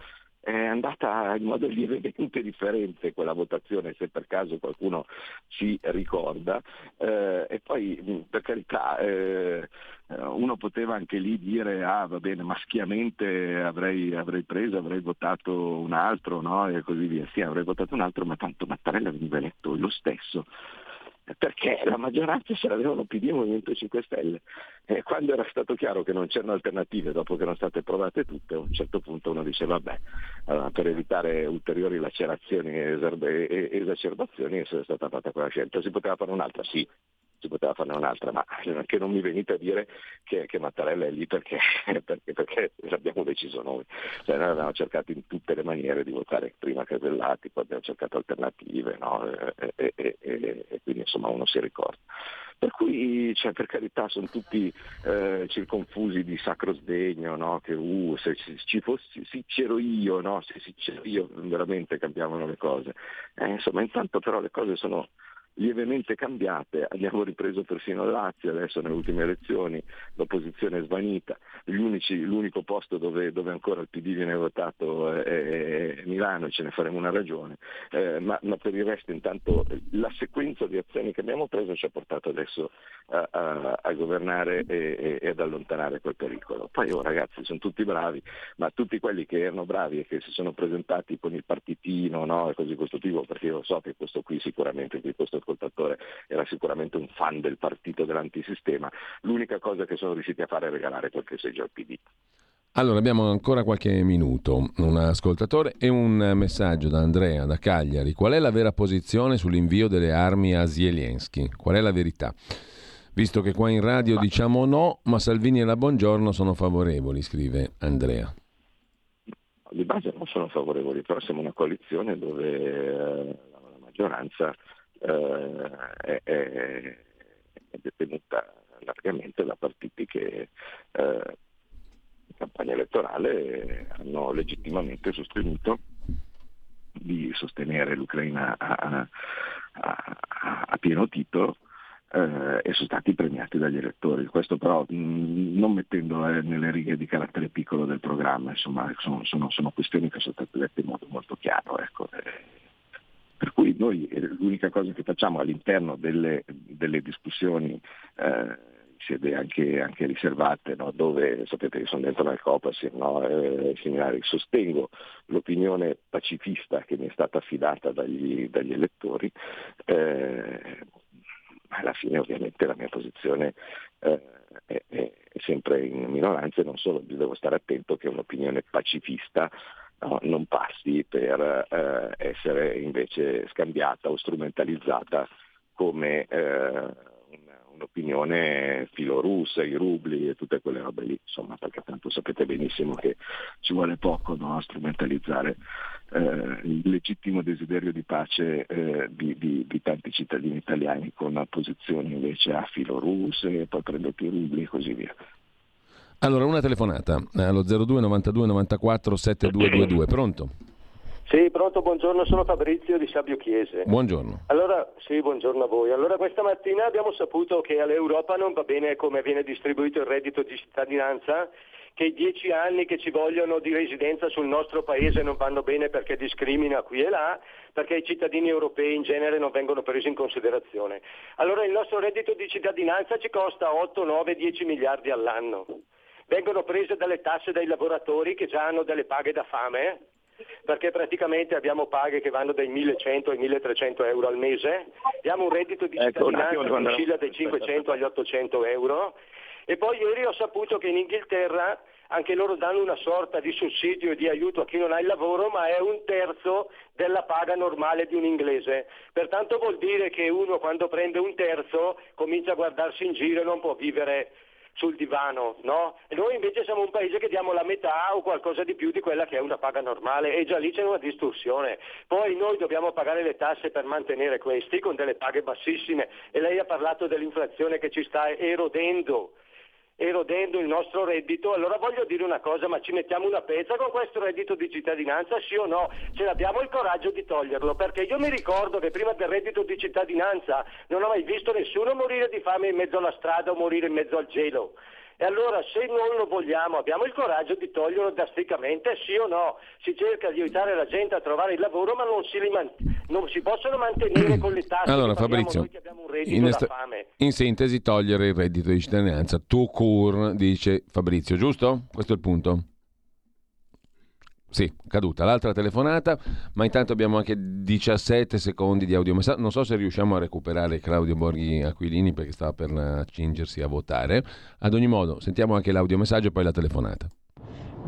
è andata in modo lievemente differente quella votazione, se per caso qualcuno ci ricorda. Eh, e poi, per carità, eh, uno poteva anche lì dire, ah va bene, ma schiamente avrei, avrei preso, avrei votato un altro, no? E così via. Sì, avrei votato un altro, ma tanto Mattarella veniva eletto lo stesso perché la maggioranza se l'avevano PD e Movimento 5 Stelle. E quando era stato chiaro che non c'erano alternative, dopo che erano state provate tutte, a un certo punto uno dice vabbè, allora, per evitare ulteriori lacerazioni e esacerbazioni è stata fatta quella scelta. Si poteva fare un'altra? Sì, si poteva farne un'altra, ma che non mi venite a dire che, che Mattarella è lì perché, perché, perché, l'abbiamo deciso noi. Cioè, noi abbiamo cercato in tutte le maniere di votare prima Casellati, poi abbiamo cercato alternative, no? e, e, e, e, quindi insomma uno si ricorda. Per cui, cioè, per carità, sono tutti eh, circonfusi di sacro sdegno, no? che uh, se ci fossi, sì c'ero io, no? se sì c'ero io veramente cambiavano le cose. Eh, insomma, intanto però le cose sono lievemente cambiate, abbiamo ripreso persino Lazio, adesso nelle ultime elezioni l'opposizione è svanita, unici, l'unico posto dove, dove, ancora il PD viene votato è, Milano e ce ne faremo una ragione, eh, ma, ma, per il resto intanto la sequenza di azioni che abbiamo preso ci ha portato adesso a, a, a governare e, e, ad allontanare quel pericolo. Poi oh, ragazzi sono tutti bravi, ma tutti quelli che erano bravi e che si sono presentati con il partitino no, e così questo tipo, perché io so che questo qui sicuramente, questo ascoltatore era sicuramente un fan del partito dell'antisistema, l'unica cosa che sono riusciti a fare è regalare qualche seggio al PD. Allora abbiamo ancora qualche minuto, un ascoltatore e un messaggio da Andrea da Cagliari. Qual è la vera posizione sull'invio delle armi a Zelensky? Qual è la verità? Visto che qua in radio diciamo no, ma Salvini e la Buongiorno sono favorevoli, scrive Andrea. Di base non sono favorevoli, però siamo una coalizione dove eh, la maggioranza eh, è, è, detenuta largamente da partiti che eh, in campagna elettorale hanno legittimamente sostenuto di sostenere l'Ucraina a, a, a, pieno titolo eh, e sono stati premiati dagli elettori. Questo però mh, non mettendo eh, nelle righe di carattere piccolo del programma, insomma sono, sono, sono questioni che sono state dette in modo molto chiaro. Ecco. Per cui noi eh, l'unica cosa che facciamo all'interno delle, delle discussioni eh, sede anche, anche riservate, no? dove sapete che sono dentro nel Copasir, no? eh, sostengo l'opinione pacifista che mi è stata affidata dagli, dagli elettori, eh, alla fine ovviamente la mia posizione eh, è, è, sempre in minoranza e non solo, devo stare attento che un'opinione pacifista no, non passi per eh, essere invece scambiata o strumentalizzata come eh, un'opinione filorussa, i rubli e tutte quelle robe lì, insomma, perché tanto sapete benissimo che ci vuole poco no, a strumentalizzare eh, il legittimo desiderio di pace eh, di, di, di, tanti cittadini italiani con posizioni invece a filorusse, poi prendete i rubli e così via. Allora, una telefonata allo 02 92 94 7222, pronto? Sì, pronto, buongiorno, sono Fabrizio di Sabio Chiese. Buongiorno. Allora, sì, buongiorno a voi. Allora, questa mattina abbiamo saputo che all'Europa non va bene come viene distribuito il reddito di cittadinanza, che i dieci anni che ci vogliono di residenza sul nostro paese non vanno bene perché discrimina qui e là, perché i cittadini europei in genere non vengono presi in considerazione. Allora il nostro reddito di cittadinanza ci costa 8, 9, 10 miliardi all'anno. Vengono prese dalle tasse dai lavoratori che già hanno delle paghe da fame perché praticamente abbiamo paghe che vanno dai 1100 ai 1300 euro al mese, abbiamo un reddito di ecco, cittadinanza che oscilla dai 500 agli 800 euro. E poi ieri ho saputo che in Inghilterra anche loro danno una sorta di sussidio e di aiuto a chi non ha il lavoro, ma è un terzo della paga normale di un inglese. Pertanto vuol dire che uno quando prende un terzo comincia a guardarsi in giro e non può vivere sul divano, no? Noi invece siamo un paese che diamo la metà o qualcosa di più di quella che è una paga normale e già lì c'è una distorsione. Poi noi dobbiamo pagare le tasse per mantenere questi con delle paghe bassissime e lei ha parlato dell'inflazione che ci sta erodendo erodendo il nostro reddito, allora voglio dire una cosa, ma ci mettiamo una pezza con questo reddito di cittadinanza, sì o no? Ce l'abbiamo il coraggio di toglierlo, perché io mi ricordo che prima del reddito di cittadinanza non ho mai visto nessuno morire di fame in mezzo alla strada o morire in mezzo al gelo. E allora se non lo vogliamo, abbiamo il coraggio di toglierlo drasticamente, sì o no? Si cerca di aiutare la gente a trovare il lavoro, ma non si, non si possono mantenere con le tasse allora, Fabrizio, in, est- in, sintesi togliere il reddito di cittadinanza. Tu cur, dice Fabrizio, giusto? Questo è il punto? Sì, caduta l'altra telefonata, ma intanto abbiamo anche 17 secondi di audiomessaggio. Non so se riusciamo a recuperare Claudio Borghi Aquilini perché stava per accingersi a votare. Ad ogni modo, sentiamo anche l'audiomessaggio e poi la telefonata.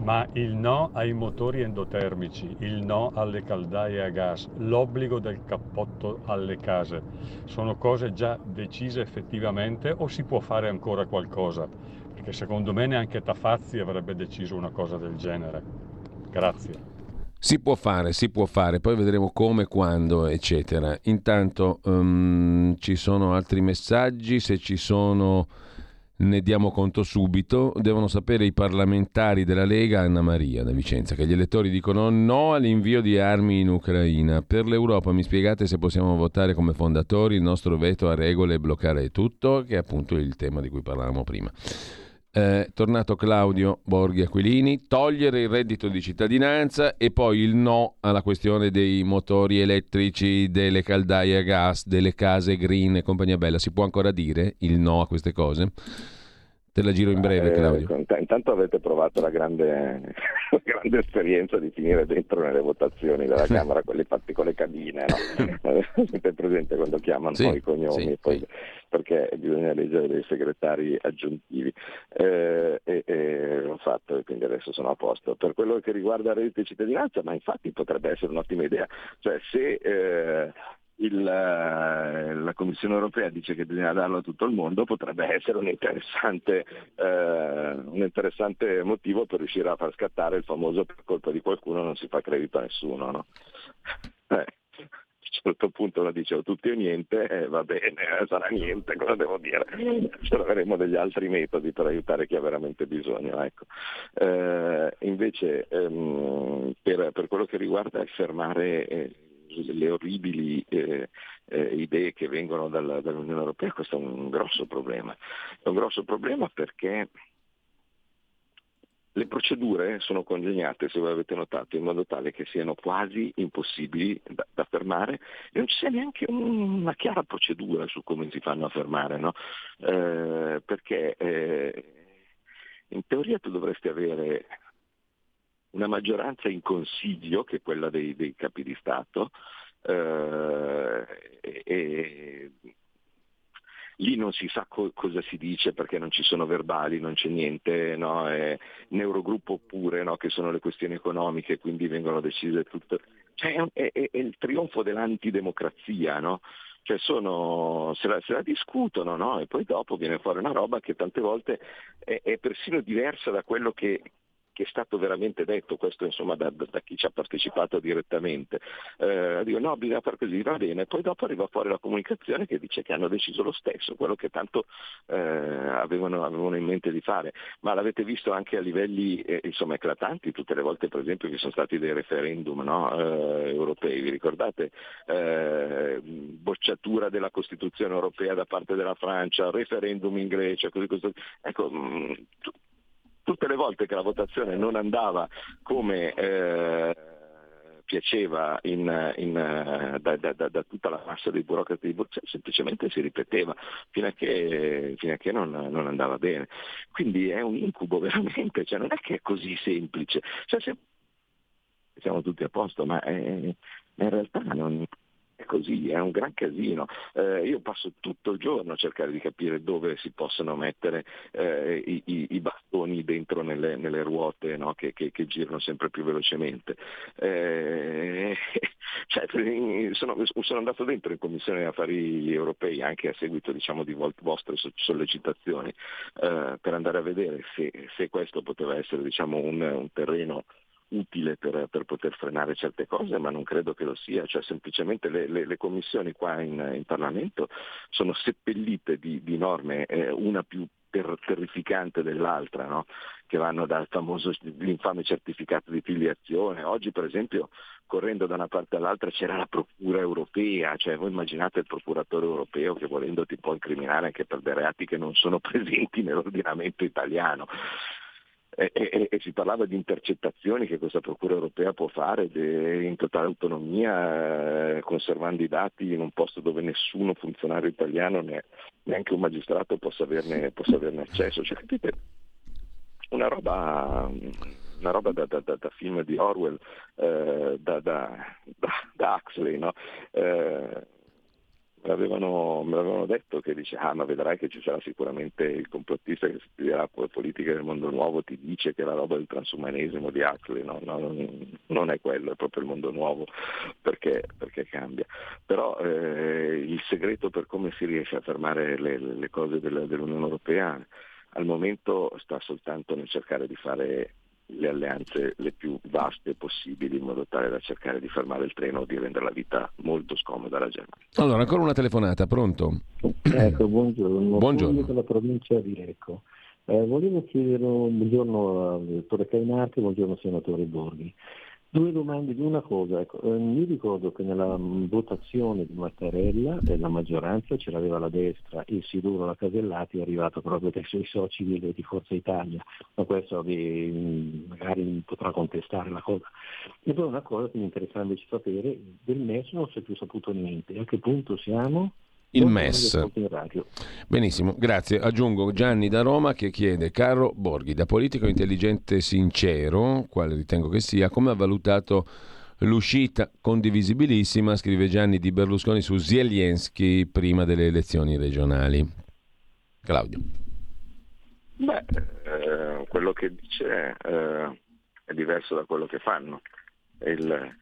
Ma il no ai motori endotermici, il no alle caldaie a gas, l'obbligo del cappotto alle case, sono cose già decise effettivamente o si può fare ancora qualcosa? Perché secondo me neanche Tafazzi avrebbe deciso una cosa del genere. Grazie. Si può fare, si può fare, poi vedremo come, quando, eccetera. Intanto um, ci sono altri messaggi, se ci sono ne diamo conto subito. Devono sapere i parlamentari della Lega, Anna Maria da Vicenza, che gli elettori dicono no all'invio di armi in Ucraina. Per l'Europa mi spiegate se possiamo votare come fondatori il nostro veto a regole e bloccare tutto, che è appunto il tema di cui parlavamo prima eh, tornato Claudio Borghi Aquilini, togliere il reddito di cittadinanza e poi il no alla questione dei motori elettrici, delle caldaie a gas, delle case green e compagnia bella. Si può ancora dire il no a queste cose? Te la giro in breve, eh, Claudio. Eh, intanto avete provato la grande, la grande, esperienza di finire dentro nelle votazioni della Camera, quelli fatti con le cabine, no? Siete presente quando chiamano sì, i cognomi, sì, poi, sì. perché bisogna leggere dei segretari aggiuntivi. Eh, e, e l'ho fatto e quindi adesso sono a posto. Per quello che riguarda il reddito di cittadinanza, ma infatti potrebbe essere un'ottima idea. Cioè se eh, il, eh, la Commissione europea dice che bisogna darlo a tutto il mondo, potrebbe essere un interessante, eh, un interessante motivo per riuscire a far scattare il famoso per colpa di qualcuno non si fa credito a nessuno. No? Eh, questo punto uno dice o tutti o niente, eh, va bene, eh, sarà niente, cosa devo dire? Troveremo degli altri metodi per aiutare chi ha veramente bisogno. Ecco. Eh, invece ehm, per, per, quello che riguarda il fermare le orribili eh, eh, idee che vengono dalla, dall'Unione Europea, questo è un grosso problema. È un grosso problema perché le procedure sono congegnate, se voi avete notato, in modo tale che siano quasi impossibili da, da fermare e non ci sia neanche un, una chiara procedura su come si fanno a fermare, no? eh, perché eh, in teoria tu dovresti avere una maggioranza in consiglio, che è quella dei, dei capi di Stato, eh, e, lì non si sa co- cosa si dice perché non ci sono verbali, non c'è niente, no? è neurogruppo pure, no? che sono le questioni economiche, quindi vengono decise tutte. Cioè, è, è, è, il trionfo dell'antidemocrazia, no? Cioè sono, se, la, se, la, discutono no? e poi dopo viene fuori una roba che tante volte è, è persino diversa da quello che, che è stato veramente detto, questo insomma da, da chi ci ha partecipato direttamente, eh, dico no, bisogna fare così, va bene, poi dopo arriva fuori la comunicazione che dice che hanno deciso lo stesso, quello che tanto eh, avevano, avevano, in mente di fare, ma l'avete visto anche a livelli eh, insomma, eclatanti, tutte le volte per esempio che sono stati dei referendum no, eh, europei, vi ricordate? Eh, bocciatura della Costituzione europea da parte della Francia, referendum in Grecia, così così. Ecco, mm, tutte le volte che la votazione non andava come eh, piaceva in, in, da, da, da, da, tutta la massa dei burocrati di Bruxelles, semplicemente si ripeteva fino a che, fino a che non, non, andava bene. Quindi è un incubo veramente, cioè non è che è così semplice. Cioè, se, siamo tutti a posto, ma è, in realtà non, è così, è un gran casino. Eh, io passo tutto il giorno a cercare di capire dove si possono mettere eh, i, i, i, bastoni dentro nelle, nelle ruote no? che, che, che, girano sempre più velocemente. Eh, cioè, sono, sono, andato dentro in Commissione Affari Europei anche a seguito diciamo, di vostre sollecitazioni eh, per andare a vedere se, se questo poteva essere diciamo, un, un terreno utile per, per, poter frenare certe cose, ma non credo che lo sia, cioè semplicemente le, le, le commissioni qua in, in, Parlamento sono seppellite di, di norme, eh, una più ter- terrificante dell'altra, no? che vanno dal famoso l'infame certificato di filiazione. Oggi per esempio correndo da una parte all'altra c'era la procura europea, cioè voi immaginate il procuratore europeo che volendo ti può incriminare anche per dei reati che non sono presenti nell'ordinamento italiano e, e, e, si parlava di intercettazioni che questa Procura europea può fare de, in totale autonomia, eh, conservando i dati in un posto dove nessuno funzionario italiano, né, neanche un magistrato possa averne, possa averne accesso. Cioè, capite? Una roba, una roba da, da, da, da, film di Orwell, eh, da, da, Huxley, no? eh, me l'avevano, me l'avevano detto che dice ah ma vedrai che ci sarà sicuramente il complottista che studierà politica del mondo nuovo ti dice che la roba del transumanesimo di Huxley no, no, non è quello, è proprio il mondo nuovo perché, perché cambia. Però eh, il segreto per come si riesce a fermare le, le cose dell'Unione Europea al momento sta soltanto nel cercare di fare le alleanze le più vaste possibili in modo tale da cercare di fermare il treno o di rendere la vita molto scomoda alla Germania. Allora, ancora una telefonata, pronto? Ecco, buongiorno. Buongiorno. dalla provincia di Lecco. Eh, volevo chiedere un buongiorno al dottore Cainarti, buongiorno senatore Borghi. Due domande di una cosa, ecco, eh, mi ricordo che nella votazione di Mattarella eh, la maggioranza ce l'aveva la destra, il Siduro la Casellati è arrivato proprio dai suoi soci di, di Forza Italia, ma questo vi, magari potrà contestare la cosa. E poi una cosa che mi interessa invece sapere, del MES non si è più saputo niente, a che punto siamo? Il MES. Benissimo, grazie. Aggiungo Gianni da Roma che chiede, caro Borghi, da politico intelligente sincero, quale ritengo che sia, come ha valutato l'uscita condivisibilissima, scrive Gianni di Berlusconi su Zelensky prima delle elezioni regionali? Claudio. Beh, eh, quello che dice eh, è diverso da quello che fanno. Il,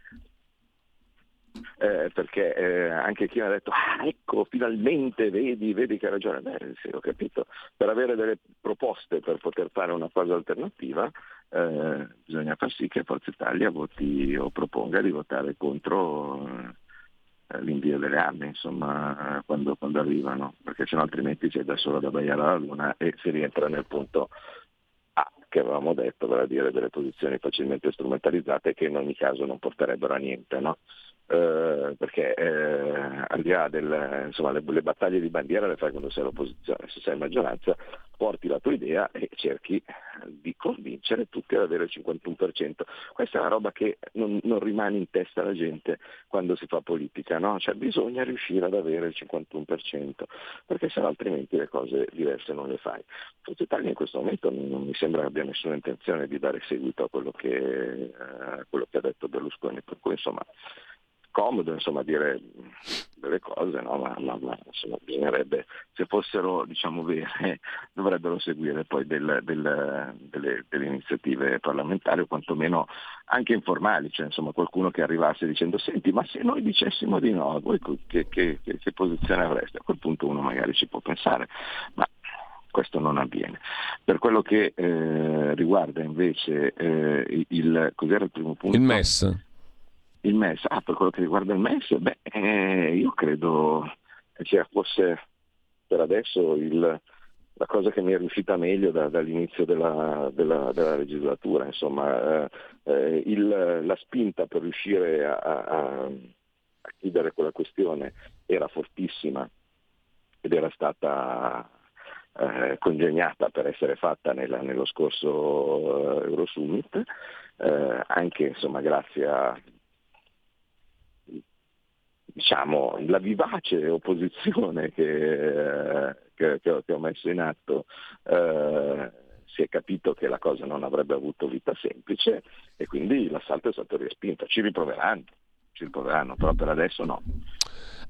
eh, perché eh, anche chi mi ha detto ah ecco finalmente vedi, vedi che ha ragione, beh sì ho capito, per avere delle proposte per poter fare una cosa alternativa eh, bisogna far sì che Forza Italia voti o proponga di votare contro eh, l'invio delle armi, insomma, quando, quando arrivano, perché sennò altrimenti c'è da solo da Baiare alla Luna e si rientra nel punto A che avevamo detto, vale a dire delle posizioni facilmente strumentalizzate che in ogni caso non porterebbero a niente. No? Eh, perché eh, al di là delle le, battaglie di bandiera le fai quando sei all'opposizione, se sei in maggioranza porti la tua idea e cerchi di convincere tutti ad avere il 51%. Questa è una roba che non, non rimane in testa alla gente quando si fa politica, no? cioè bisogna riuscire ad avere il 51%, perché se no altrimenti le cose diverse non le fai. Forza Italia in questo momento non mi sembra che abbia nessuna intenzione di dare seguito a quello che, eh, quello che ha detto Berlusconi, per cui insomma comodo insomma, dire delle cose, no? ma, ma, ma insomma, bisognerebbe, se fossero diciamo, vere, dovrebbero seguire poi del, del, delle, delle, iniziative parlamentari o quantomeno anche informali, cioè insomma, qualcuno che arrivasse dicendo senti ma se noi dicessimo di no, voi che, che, che, che posizione avreste? A quel punto uno magari ci può pensare, ma questo non avviene. Per quello che eh, riguarda invece eh, il, cos'era il primo punto? Il MES il MES, ah, per quello che riguarda il MES, beh, eh, io credo che fosse per adesso il, la cosa che mi è riuscita meglio da, dall'inizio della, della, della, legislatura, insomma, eh, eh il, la spinta per riuscire a, a, a, chiudere quella questione era fortissima ed era stata eh, congegnata per essere fatta nella, nello scorso eh, Eurosummit, eh, anche insomma, grazie a diciamo, la vivace opposizione che, che, che, ho, messo in atto eh, si è capito che la cosa non avrebbe avuto vita semplice e quindi l'assalto è stato respinto. Ci riproveranno, ci riproveranno, però per adesso no.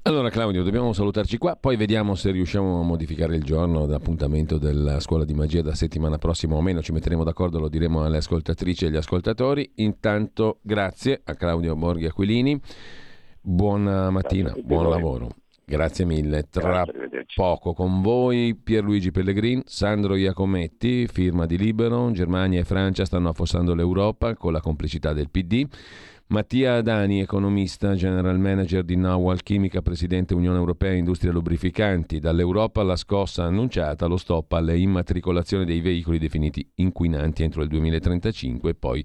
Allora Claudio, dobbiamo salutarci qua, poi vediamo se riusciamo a modificare il giorno d'appuntamento della scuola di magia da settimana prossima o meno, ci metteremo d'accordo, lo diremo alle ascoltatrici e agli ascoltatori. Intanto grazie a Claudio Borghi Aquilini. Buona mattina, buon lavoro. Grazie mille. Tra Grazie, poco con voi Pierluigi Pellegrin, Sandro Iacometti, firma di Libero. Germania e Francia stanno affossando l'Europa con la complicità del PD. Mattia Adani, economista, general manager di Nawal Chimica, presidente Unione Europea Industria Lubrificanti. Dall'Europa la scossa annunciata, lo stop alle immatricolazioni dei veicoli definiti inquinanti entro il 2035 e poi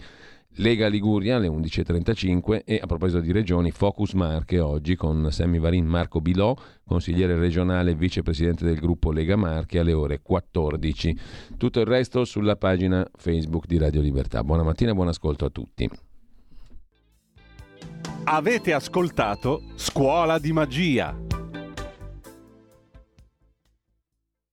Lega Liguria alle 11.35 e a proposito di regioni, Focus Marche oggi con Sammy Varin Marco Bilò, consigliere regionale e vicepresidente del gruppo Lega Marche alle ore 14. Tutto il resto sulla pagina Facebook di Radio Libertà. Buona mattina e buon ascolto a tutti. Avete ascoltato Scuola di Magia